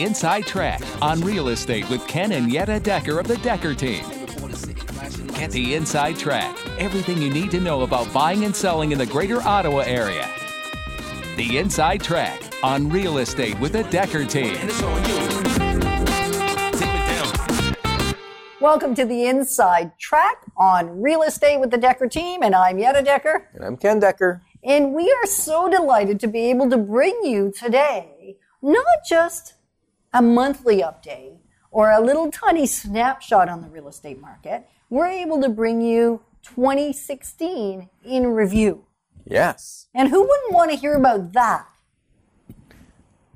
The Inside Track on real estate with Ken and Yetta Decker of the Decker team. Get the inside track. Everything you need to know about buying and selling in the greater Ottawa area. The Inside Track on real estate with the Decker team. Welcome to the Inside Track on Real Estate with the Decker team, and I'm Yetta Decker. And I'm Ken Decker. And we are so delighted to be able to bring you today not just a monthly update or a little tiny snapshot on the real estate market, we're able to bring you 2016 in review. Yes. And who wouldn't want to hear about that?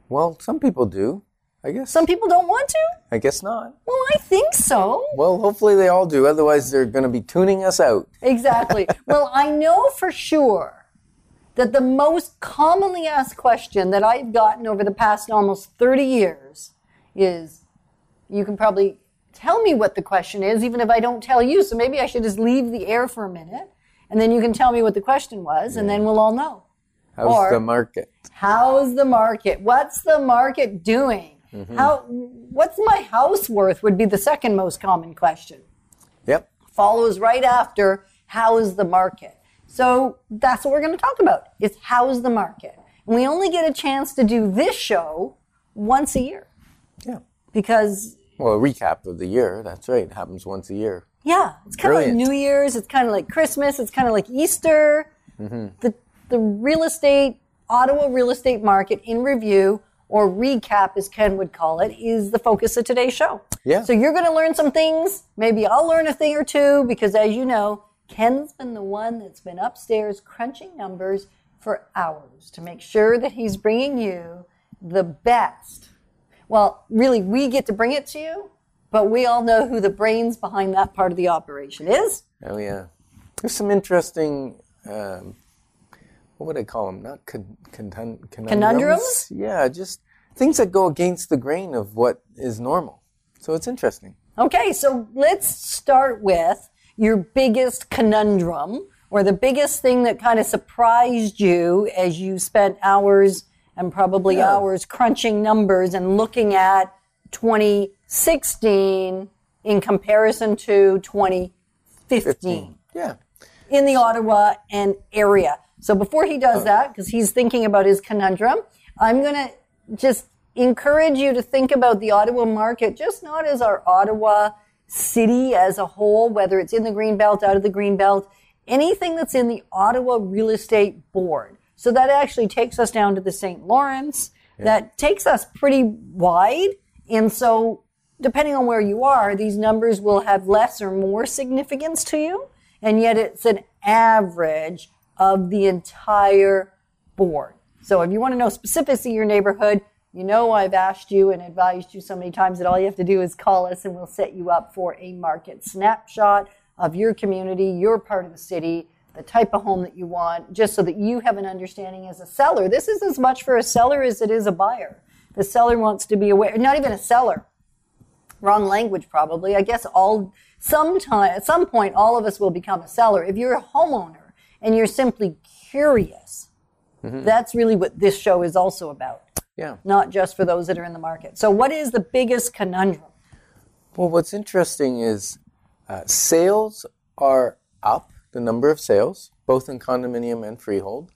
Well, some people do. I guess. Some people don't want to? I guess not. Well, I think so. Well, hopefully they all do. Otherwise, they're going to be tuning us out. Exactly. well, I know for sure that the most commonly asked question that I've gotten over the past almost 30 years is you can probably tell me what the question is, even if I don't tell you. So maybe I should just leave the air for a minute and then you can tell me what the question was and then we'll all know. How's Or- the market? How's the market? What's the market doing? Mm-hmm. How what's my house worth would be the second most common question. Yep. Follows right after how's the market. So that's what we're going to talk about. Is how's the market? And we only get a chance to do this show once a year Yeah. because Well, a recap of the year. That's right. It happens once a year. Yeah, it's kind of like New Year's. It's kind of like Christmas. It's kind of like Easter. Mm-hmm. The the real estate Ottawa real estate market in review or recap, as Ken would call it, is the focus of today's show. Yeah. So you're going to learn some things. Maybe I'll learn a thing or two because, as you know, Ken's been the one that's been upstairs crunching numbers for hours to make sure that he's bringing you the best. Well, really, we get to bring it to you, but we all know who the brains behind that part of the operation is. Oh, yeah. There's some interesting, um, what would I call them? Not con- contun- conundrums? Conundrums? Yeah, just things that go against the grain of what is normal. So it's interesting. Okay, so let's start with your biggest conundrum or the biggest thing that kind of surprised you as you spent hours and probably Yeah. hours crunching numbers and looking at 2016 in comparison to 2015 Yeah. in the Ottawa and area. So before he does oh. that, because he's thinking about his conundrum, I'm going to just encourage you to think about the Ottawa market, just not as our Ottawa city as a whole, whether it's in the green belt, out of the green belt, anything that's in the Ottawa Real Estate Board. So that actually takes us down to the St. Lawrence. That takes us pretty wide. And so depending on where you are, these numbers will have less or more significance to you. And yet it's an average of the entire board. So if you want to know specifics of your neighborhood, you know I've asked you and advised you so many times that all you have to do is call us and we'll set you up for a market snapshot of your community, your part of the city, the type of home that you want, just so that you have an understanding as a seller. This is as much for a seller as it is a buyer. The seller wants to be aware, not even a seller, wrong language probably. I guess all sometime at some point all of us will become a seller. If you're a homeowner and you're simply curious, mm-hmm. that's really what this show is also about, Yeah. not just for those that are in the market. So what is the biggest conundrum? Well, what's interesting is uh, sales are up, the number of sales, both in condominium and freehold.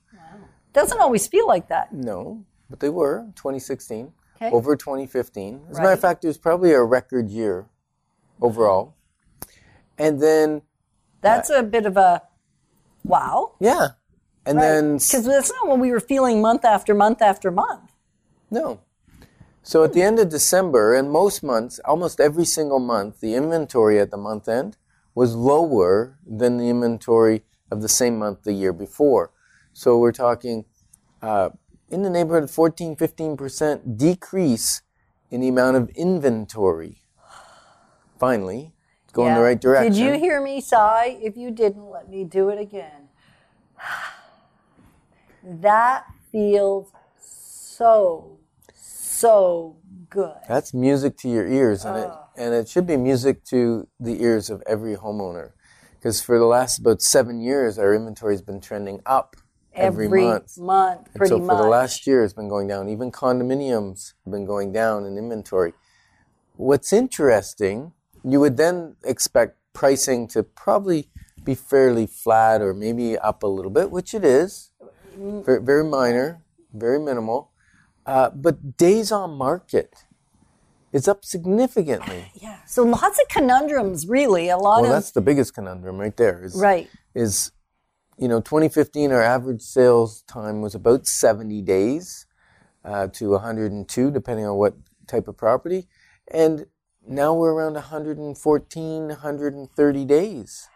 Doesn't always feel like that. No, but they were 2016 Okay. over 2015. As a matter of fact, it was probably a record year overall. And then, That's a bit of a wow. yeah. And then, Because that's not what we were feeling month after month after month. No. So at the end of December, and most months, almost every single month, the inventory at the month end was lower than the inventory of the same month the year before. So we're talking uh, in the neighborhood of 14, 15% decrease in the amount of inventory. Finally, going the right direction. Did you hear me sigh? If you didn't, let me do it again. That feels so, so good. That's music to your ears, and it ah. and it should be music to the ears of every homeowner, because for the last about seven years, our inventory has been trending up every, every month. month, And pretty so for much. the last year, it's been going down. Even condominiums have been going down in inventory. What's interesting, you would then expect pricing to probably be fairly flat or maybe up a little bit, which it is. Mm. Very, very minor, very minimal. Uh, but days on market is up significantly. yeah. So lots of conundrums, really. A lot Well, of Well, that's the biggest conundrum right there. Is, right. is you know 2015 our average sales time was about 70 days uh, to 102 depending on what type of property and now we're around 114 130 days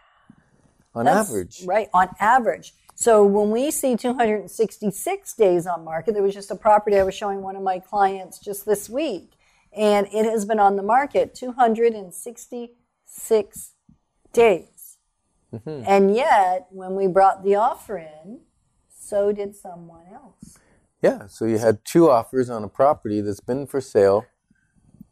on That's average Right, on average. So when we see 266 days on market, there was just a property I was showing one of my clients just this week, and it has been on the market 266 days. Mm-hmm. And yet, when we brought the offer in, so did someone else. yeah so you had two offers on a property that's been for sale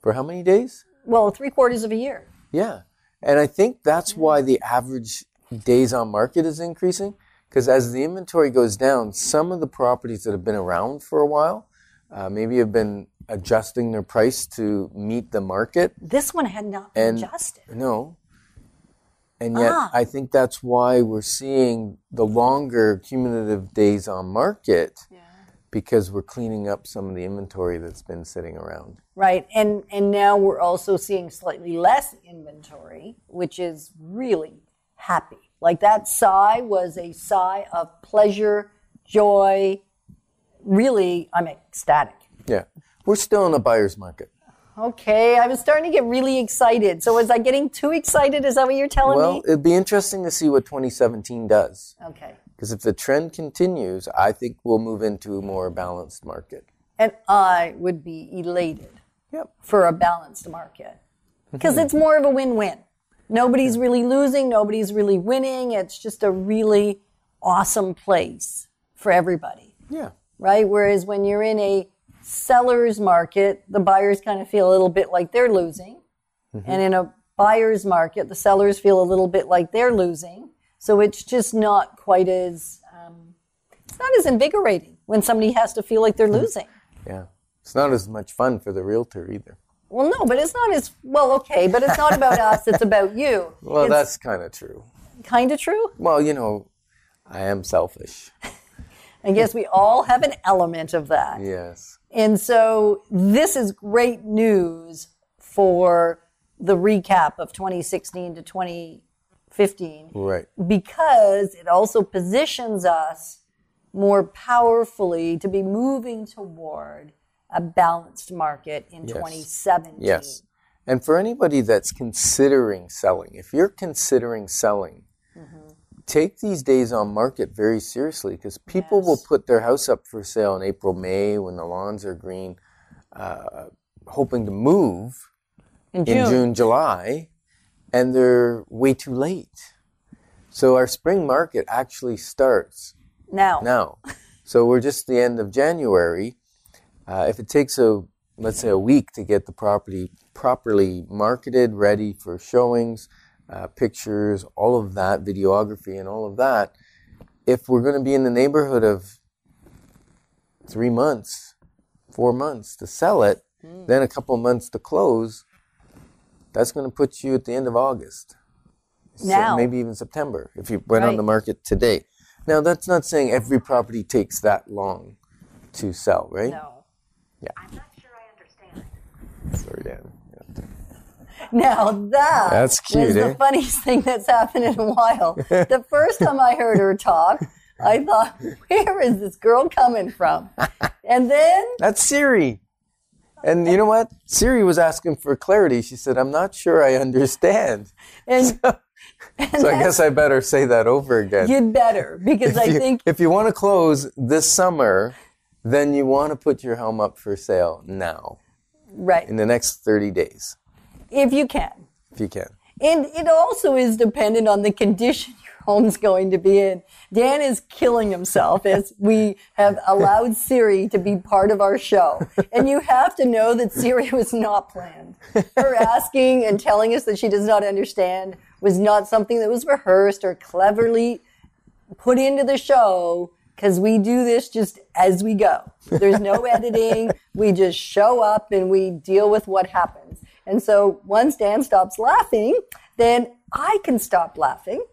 for how many days Well, three quarters of a year. Yeah. And I think that's why the average days on market is increasing. Because as the inventory goes down, some of the properties that have been around for a while uh, maybe have been adjusting their price to meet the market. This one had not been And adjusted. no. And yet, Ah. I think that's why we're seeing the longer cumulative days on market Yeah because we're cleaning up some of the inventory that's been sitting around. Right. And and now we're also seeing slightly less inventory, which is really happy. Like that sigh was a sigh of pleasure, joy. Really, I'm ecstatic. Yeah. We're still in a buyer's market. Okay, I was starting to get really excited. So was I getting too excited? Is that what you're telling Well, me? Well, it'd be interesting to see what 2017 does. Okay. Because if the trend continues, I think we'll move into a more balanced market. And I would be elated Yep. for a balanced market because mm-hmm. it's more of a win-win. Nobody's really losing, nobody's really winning. It's just a really awesome place for everybody, Yeah. right? Whereas when you're in a seller's market, the buyers kind of feel a little bit like they're losing. And in a buyer's market, the sellers feel a little bit like they're losing. So it's just not quite as um, it's not as invigorating when somebody has to feel like they're losing. Yeah. It's not as much fun for the realtor either. Well, no, but it's not as well. Okay, but it's not about us. It's about you. Well, it's that's kind of true. kind of true. Well, you know, I am selfish. I guess we all have an element of that. Yes. And so this is great news for the recap of 2016 to 2015 Right. because it also positions us more powerfully to be moving toward a balanced market in 2017. Yes. And for anybody that's considering selling, if you're considering selling, take these days on market very seriously because people will put their house up for sale in April, May when the lawns are green, uh, hoping to move In in June. June, July, and they're way too late. So our spring market actually starts Now, now. So we're just the end of January. Uh, if it takes a let's say a week to get the property properly marketed, ready for showings, uh, pictures, all of that, videography, and all of that, if we're going to be in the neighborhood of three months, four months to sell it, then a couple of months to close, that's going to put you at the end of August. So maybe even September if you went on the market today. Now that's not saying every property takes that long to sell, right? no. I'm not sure I understand. Sorry, Dan. Yeah. Now that That's cute, was eh? the funniest thing that's happened in a while. the first time I heard her talk, I thought, where is this girl coming from? And then That's Siri. And you know what? Siri was asking for clarity. She said, "I'm not sure I understand." and, So I guess I better say that over again. you'd better because I you, think if you want to close this summer, then you want to put your home up for sale now right in the next 30 days, if you can. if you can. And it also is dependent on the condition your home's going to be in. Dan is killing himself as we have allowed Siri to be part of our show. And you have to know that Siri was not planned. Her asking and telling us that she does not understand was not something that was rehearsed or cleverly put into the show because we do this just as we go. There's no editing. We just show up and we deal with what happens. And so once Dan stops laughing, then I can stop laughing.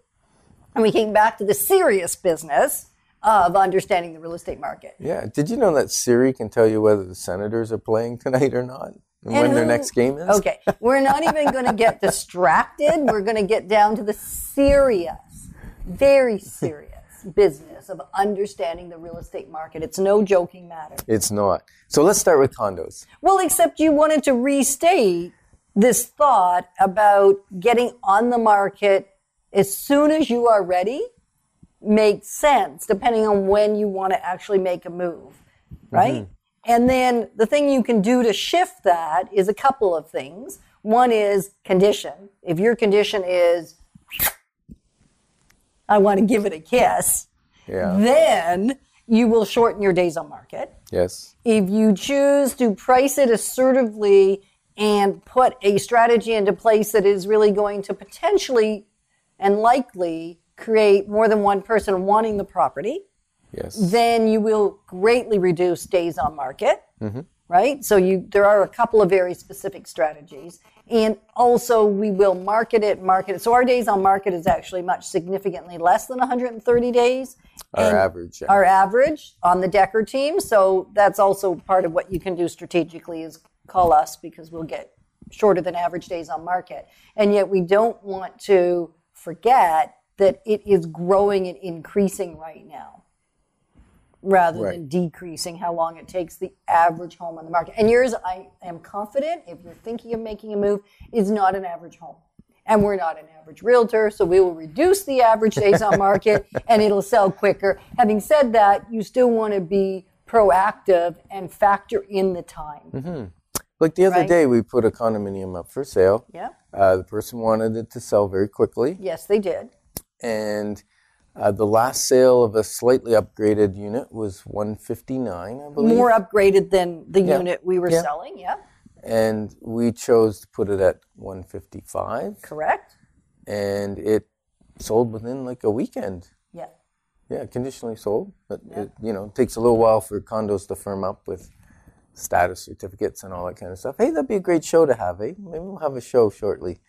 And we came back to the serious business of understanding the real estate market. Yeah. Did you know that Siri can tell you whether the Senators are playing tonight or not? And, when their next game is? Okay, we're not even going to get distracted. We're going to get down to the serious, very serious business of understanding the real estate market. It's no joking matter. It's not. So let's start with condos. Well, except you wanted to restate this thought about getting on the market as soon as you are ready makes sense depending on when you want to actually make a move, mm-hmm. right? And then the thing you can do to shift that is a couple of things. One is condition. If your condition is, I want to give it a kiss, Yeah. then you will shorten your days on market yes. if you choose to price it assertively and put a strategy into place that is really going to potentially and likely create more than one person wanting the property, Yes. then you will greatly reduce days on market. Mm-hmm. Right? So you there are a couple of very specific strategies. And also we will market it, market it. So our days on market is actually much significantly less than 130 days. Our average. yeah. Our average on the Decker team. So that's also part of what you can do strategically is call us because we'll get shorter than average days on market. And yet we don't want to forget that it is growing and increasing right now rather Right. than decreasing how long it takes the average home on the market. And yours, I am confident, if you're thinking of making a move, is not an average home. And we're not an average realtor, so we will reduce the average days on market and it'll sell quicker. Having said that, you still want to be proactive and factor in the time. Like the other Right. day, we put a condominium up for sale. Yeah. Uh, the person wanted it to sell very quickly. Yes, they did. and uh, the last sale of a slightly upgraded unit was 159 i believe More upgraded than the Yeah. unit we were Yeah. selling. Yeah, and we chose to put it at 155 correct. and it sold within like a weekend Yeah. yeah conditionally sold but it you know it takes a little while for condos to firm up with status certificates and all that kind of stuff hey that'd be a great show to have eh maybe we'll have a show shortly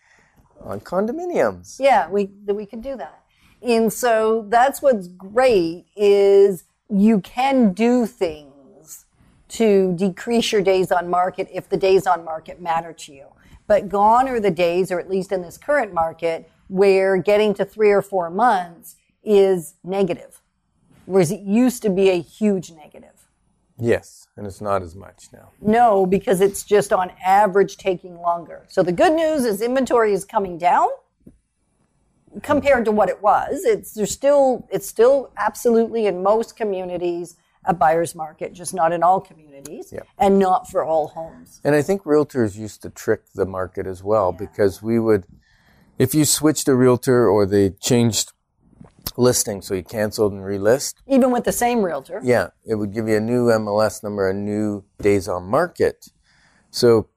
on condominiums Yeah, we we could do that. And so that's what's great is you can do things to decrease your days on market if the days on market matter to you. But gone are the days, or at least in this current market, where getting to three or four months is negative. Whereas it used to be a huge negative. yes and it's not as much now No, because it's just on average taking longer. So the good news is inventory is coming down compared to what it was. It's there's still it's still absolutely in most communities a buyer's market, just not in all communities and not for all homes. And I think realtors used to trick the market as well because we would, if you switched a realtor or they changed listing, so you canceled and relist, Even with the same realtor. yeah, it would give you a new MLS number, a new days on market. So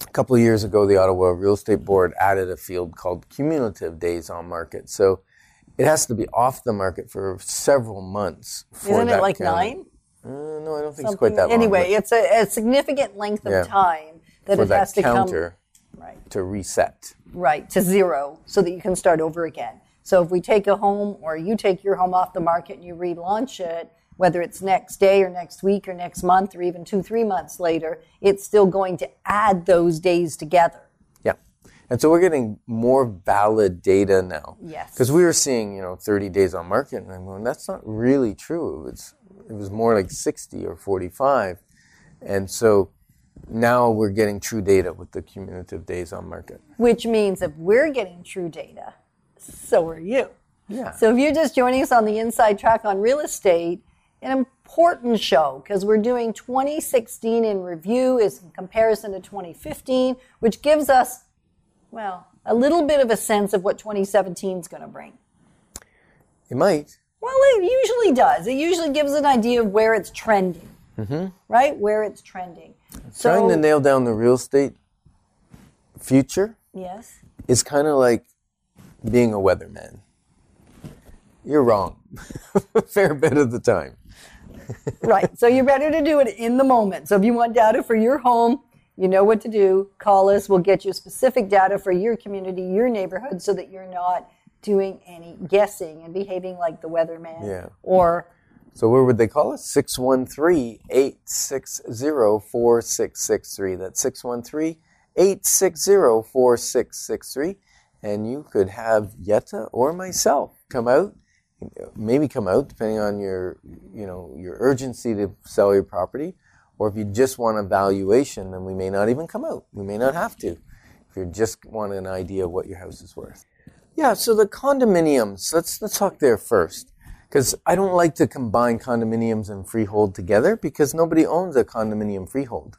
a couple of years ago, the Ottawa Real Estate Board added a field called cumulative days on market. So it has to be off the market for several months. For Isn't it like nine? Uh, no, I don't think it's quite that long. anyway, it's a, a significant length of Yeah. time that it has that to counter come right. to reset. right to zero so that you can start over again so if we take a home or you take your home off the market and you relaunch it whether it's next day or next week or next month or even two three months later it's still going to add those days together Yeah. And so we're getting more valid data now. Yes. Because we were seeing, you know, 30 days on market, and I'm going, that's not really true. It was, it was more like 60 or 45. And so now we're getting true data with the cumulative days on market. which means if we're getting true data so are you Yeah. So if you're just joining us on the inside track on real estate, an important show because we're doing 2016 in review is in comparison to 2015, which gives us, well, a little bit of a sense of what 2017 is going to bring. it might. Well, it usually does. It usually gives an idea of where it's trending, mm-hmm. right? Where it's trending. So, Trying to nail down the real estate future yes, is kind of like being a weatherman. you're wrong. a fair bit of the time. right. So you're better to do it in the moment. So if you want data for your home, you know what to do. Call us. We'll get you specific data for your community, your neighborhood, so that you're not doing any guessing and behaving like the weatherman Yeah. or So where would they call us? 613-860-4663. That's 613-860-4663. And you could have Yetta or myself come out, maybe come out depending on your, you know, your urgency to sell your property. Or if you just want a valuation, then we may not even come out. We may not have to. If you just want an idea of what your house is worth. Yeah, so the condominiums, let's let's talk there first. Because I don't like to combine condominiums and freehold together because nobody owns a condominium freehold.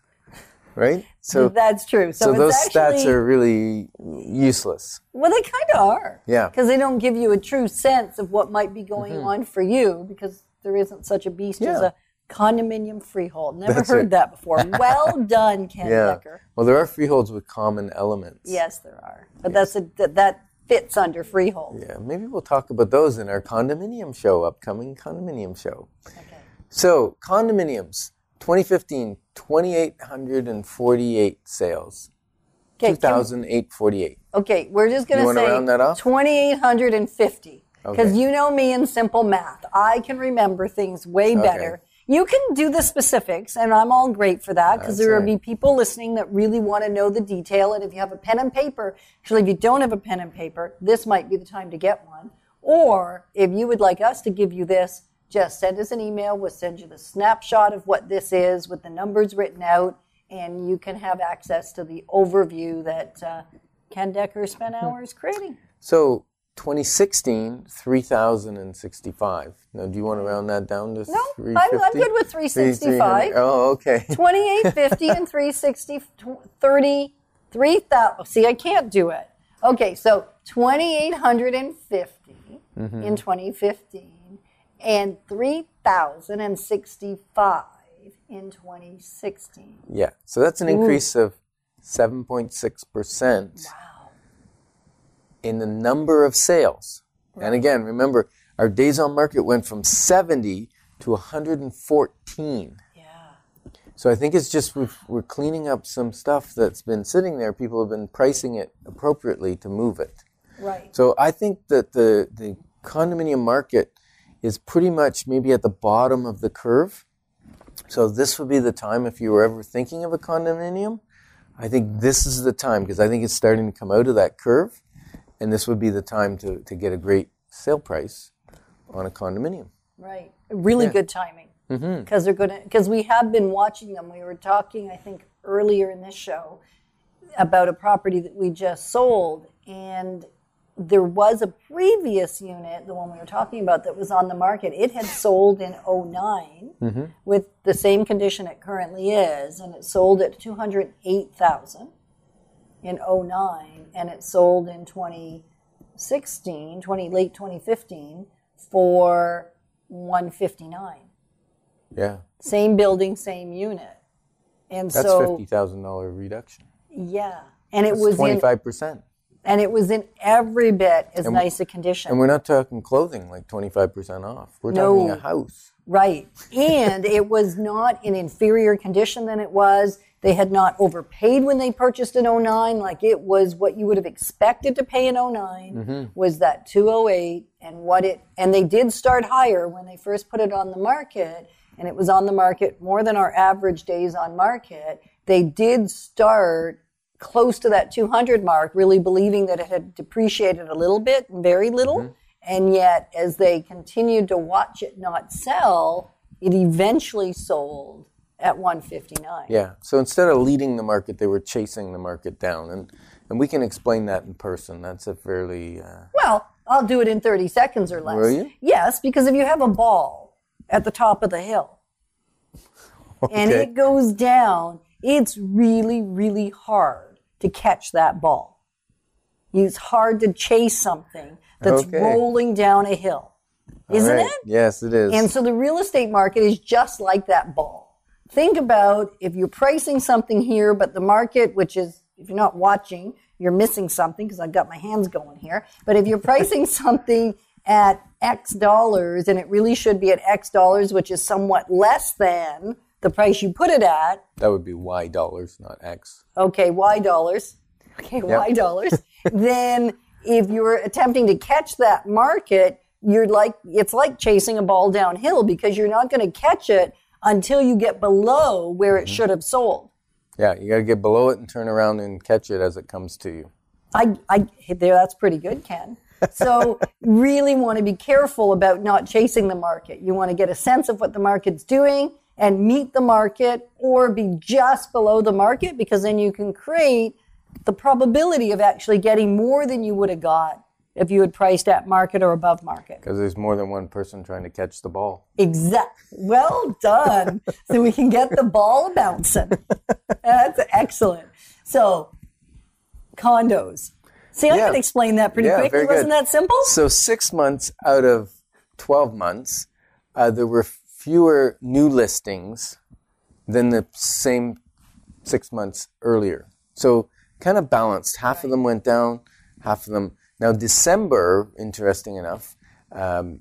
Right? So that's true. So, so those actually, stats are really useless. well, they kind of are. Yeah. Because they don't give you a true sense of what might be going on for you because there isn't such a beast as Mm-hmm. A condominium freehold. Never That's heard that before. well done, Ken Yeah. Well, there are freeholds with common elements. Yes, there are. But that's a, that, that fits under freehold. Yeah, maybe we'll talk about those in our condominium show, upcoming condominium show. Okay. So, condominiums, 2015, 2,848 sales. Okay, 2,848. Okay, we're just going to say round that off? 2,850. Because Okay. you know me in simple math. I can remember things way better. Okay. You can do the specifics, and I'm all great for that because there will right. be people listening that really want to know the detail. And if you have a pen and paper, actually, if you don't have a pen and paper, this might be the time to get one. Or if you would like us to give you this, just send us an email. We'll send you the snapshot of what this is with the numbers written out, and you can have access to the overview that uh, Ken Decker spent hours creating. So 2016, 3,065. Now, do you want to round that down to No, I'm- I'm good with 365. Oh, okay. 2850 and 360 tw- 30 3000 see i can't do it okay so 2850 Mm-hmm. in 2015 and 3065 in 2016 Yeah. So that's an increase of 7.6% wow in the number of sales. And again, remember, our days on market went from 70 to 114. yeah So I think it's just we've, we're cleaning up some stuff that's been sitting there. People have been pricing it appropriately to move it. right So I think that the, the condominium market is pretty much maybe at the bottom of the curve. So this would be the time if you were ever thinking of a condominium. I think this is the time because I think it's starting to come out of that curve. And this would be the time to, to get a great sale price on a condominium. Right. Really good timing. Mm-hmm. Because they're going to, because we have been watching them. We were talking, I think, earlier in this show about a property that we just sold. And there was a previous unit, the one we were talking about, that was on the market. It had sold in 9 mm-hmm. with the same condition it currently is. And it sold at 208000 in 09 and it sold in 2016 20 late 2015 for 159 Yeah, same building same unit and so that's $50,000 reduction. yeah and it That's was in 25%. And it was in every bit as nice a condition And we're not talking clothing like 25% off. We're No. talking a house. Right. And it was not in inferior condition than it was. They had not overpaid when they purchased an 09. Like it was what you would have expected to pay an 9 mm-hmm. was that 208 and what it, and they did start higher when they first put it on the market and it was on the market more than our average days on market. They did start close to that 200 mark, really believing that it had depreciated a little bit, very little. And yet, as they continued to watch it not sell, it eventually sold at 159. Yeah. So instead of leading the market, they were chasing the market down, and and we can explain that in person. That's a fairly uh, Well, I'll do it in 30 seconds or less. Will you? Yes, because if you have a ball at the top of the hill and it goes down, it's really, really hard to catch that ball. It's hard to chase something that's Okay. rolling down a hill. Isn't right. it? Yes, it is. And so the real estate market is just like that ball. Think about if you're pricing something here, but the market, which is, if you're not watching, you're missing something because I've got my hands going here. But if you're pricing something at X dollars and it really should be at X dollars, which is somewhat less than the price you put it at, That would be Y dollars, not X. okay, Y dollars, okay, Y dollars, then if you're attempting to catch that market, you're like, it's like chasing a ball downhill because you're not going to catch it until you get below where it mm-hmm. should have sold. Yeah, you got to get below it and turn around and catch it as it comes to you. I, I, there, that's pretty good, Ken. So really want to be careful about not chasing the market. You want to get a sense of what the market's doing and meet the market or be just below the market because then you can create the probability of actually getting more than you would have got if you had priced at market or above market. Because there's more than one person trying to catch the ball. Exact. Well done. so we can get the ball bouncing. That's excellent. So condos. See, I Yeah. can explain that pretty Yeah, quickly. Wasn't that simple? So six months out of 12 months, uh, there were fewer new listings than the same six months earlier. So kind of balanced. Half of them went down, half of them. Now, December, interesting enough, um,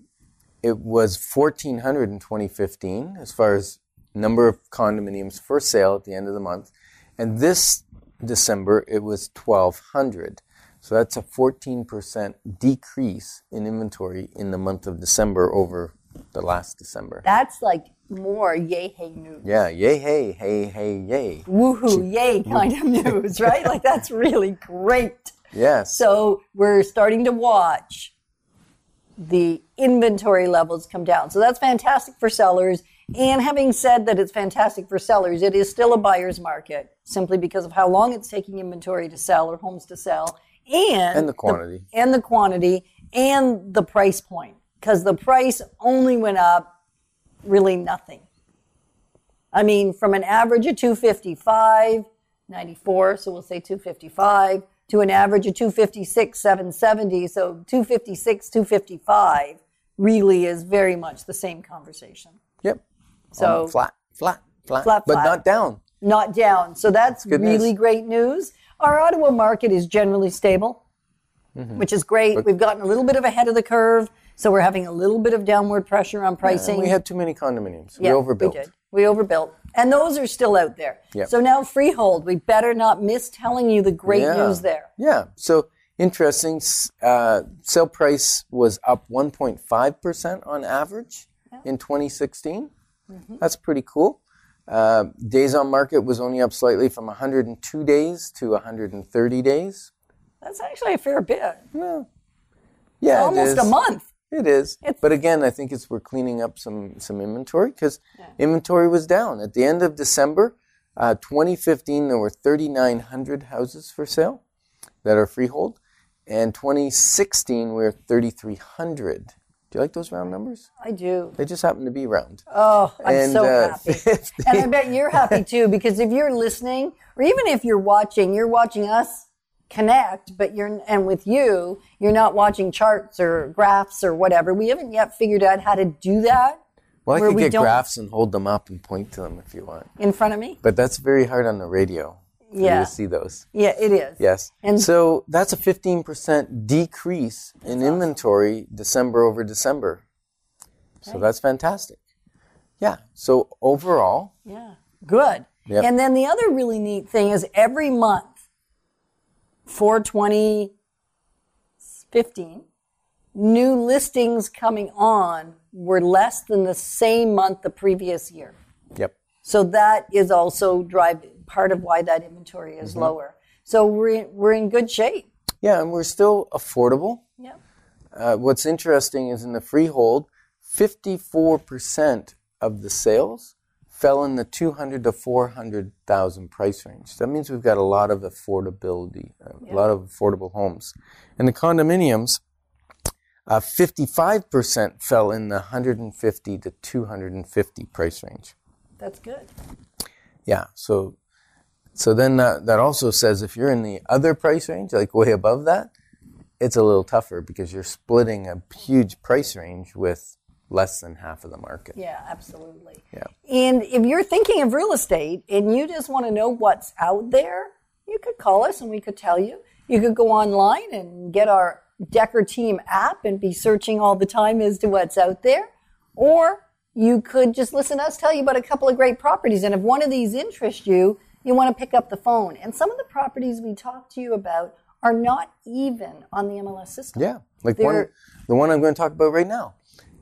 it was 1,400 in 2015 as far as number of condominiums for sale at the end of the month. And this December, it was 1,200. So that's a 14% decrease in inventory in the month of December over the last December. That's like more yay hey news. Yeah, yay, hey, hey, hey, yay. Woohoo, yay kind of news, right? Like that's really great. Yes. So we're starting to watch the inventory levels come down. So that's fantastic for sellers. And having said that it's fantastic for sellers, it is still a buyer's market simply because of how long it's taking inventory to sell or homes to sell and, And the quantity. and the quantity and the price point because the price only went up really nothing. I mean, from an average of 255, 94, so we'll say 255, to an average of 256, 770, so 256, 255 really is very much the same conversation. Yep. So- Um, flat, flat, flat, Flat, but flat. not down. Not down. So that's Good really great news. Our Ottawa market is generally stable, Mm-hmm. which is great. We've gotten a little bit of ahead of the curve, so we're having a little bit of downward pressure on pricing. And we had too many condominiums. Yeah, we overbuilt. We did. We overbuilt. And those are still out there. Yep. So now freehold, we better not miss telling you the great Yeah. news there. Yeah. So interesting. Uh, sale price was up 1.5% on average in 2016. Mm-hmm. That's pretty cool. Uh, days on market was only up slightly from 102 days to 130 days. That's actually a fair bit. Yeah, it Almost a month. It is. It's- but again, I think it's we're cleaning up some some inventory because inventory was down at the end of December. Uh, 2015, there were 3,900 houses for sale that are freehold, and 2016 we we're 3,300. Do you like those round numbers? I do. They just happen to be round. Oh, I'm And, so uh, happy. 50 and I bet you're happy too, because if you're listening, or even if you're watching, you're watching us connect, but you're, and with you, you're not watching charts or graphs or whatever. We haven't yet figured out how to do that Well, I could we get graphs and hold them up and point to them if you want, in front of me. but that's very hard on the radio. you Yeah. to see those. Yeah, it is. Yes. And- so that's a 15% decrease in inventory December over December. So that's fantastic. Yeah. So overall, Yeah. Good. Yep. And then the other really neat thing is every month for 2015, new listings coming on were less than the same month the previous year. yep. So that is also drive part of why that inventory is lower. So we're in, we're in good shape. Yeah, and we're still affordable. Yep. Uh, what's interesting is in the freehold, 54% of the sales fell in the 200 to 400,000 price range. That means we've got a lot of affordability, a lot of affordable homes. And the condominiums, uh, 55% fell in the 150 to 250 price range. That's good. Yeah, so so then that, that also says if you're in the other price range, like way above that, it's a little tougher because you're splitting a huge price range with less than half of the market. Yeah, absolutely. Yeah. And if you're thinking of real estate and you just want to know what's out there, you could call us and we could tell you. You could go online and get our Decker Team app and be searching all the time as to what's out there. Or you could just listen to us tell you about a couple of great properties. And if one of these interests you, you want to pick up the phone. And some of the properties we talked to you about are not even on the MLS system. Yeah, like one, the one I'm going to talk about right now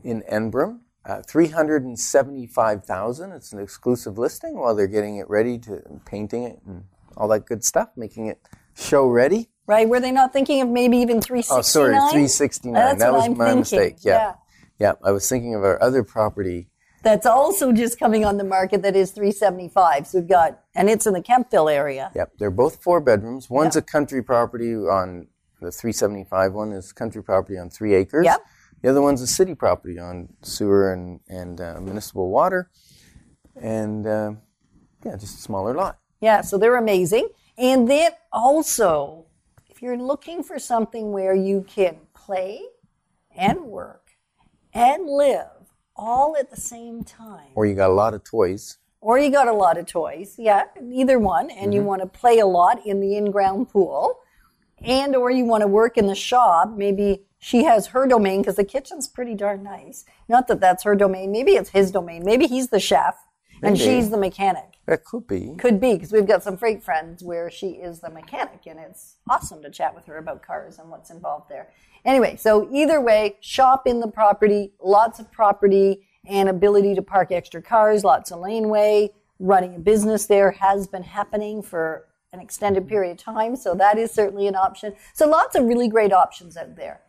in Embrun, uh, three hundred and seventy-five thousand. It's an exclusive listing while they're getting it ready to painting it and all that good stuff, making it show ready. Right? Were they not thinking of maybe even 369? Oh, sorry, three sixty-nine. That's that was I'm my thinking. mistake. Yeah. yeah, I was thinking of our other property. That's also just coming on the market that is 375. So we've got, and it's in the Kemptville area. Yep, they're both four bedrooms. One's a country property on the 375 one is country property on three acres. Yep. The other one's a city property on sewer and, and uh, municipal water. And uh, yeah, just a smaller lot. Yeah, so they're amazing. And then also, if you're looking for something where you can play and work and live all at the same time, Or you got a lot of toys. or you got a lot of toys, yeah, either one, and you want to play a lot in the in-ground pool, and or you want to work in the shop, maybe she has her domain because the kitchen's pretty darn nice. Not that that's her domain, maybe it's his domain, maybe he's the chef and she's the mechanic. That could be. Could be because we've got some freight friends where she is the mechanic, and it's awesome to chat with her about cars and what's involved there. Anyway, so either way, shop in the property, lots of property and ability to park extra cars, lots of laneway. Running a business there has been happening for an extended period of time, so that is certainly an option. So lots of really great options out there.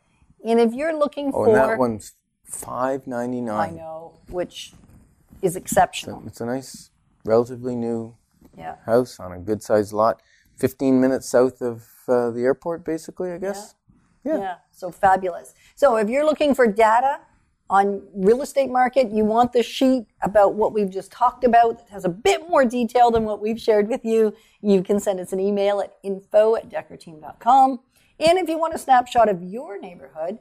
And if you're looking Oh, for, and that one's five ninety nine. I know, which is exceptional. It's a nice, relatively new Yeah. house on a good sized lot. Fifteen minutes south of uh, the airport, basically. I guess. Yeah. Yeah, so fabulous. So if you're looking for data on real estate market, you want the sheet about what we've just talked about that has a bit more detail than what we've shared with you, you can send us an email at info at deckerteam.com. And if you want a snapshot of your neighborhood,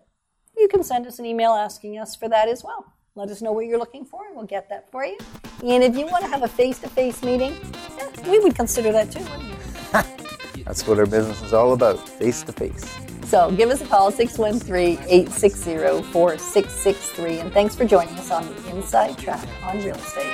you can send us an email asking us for that as well. Let us know what you're looking for, and we'll get that for you. And if you want to have a face-to-face meeting, yeah, we would consider that too, wouldn't we? That's what our business is all about, face to face. So give us a call, 613-860-4663. And thanks for joining us on the Inside Track on Real Estate.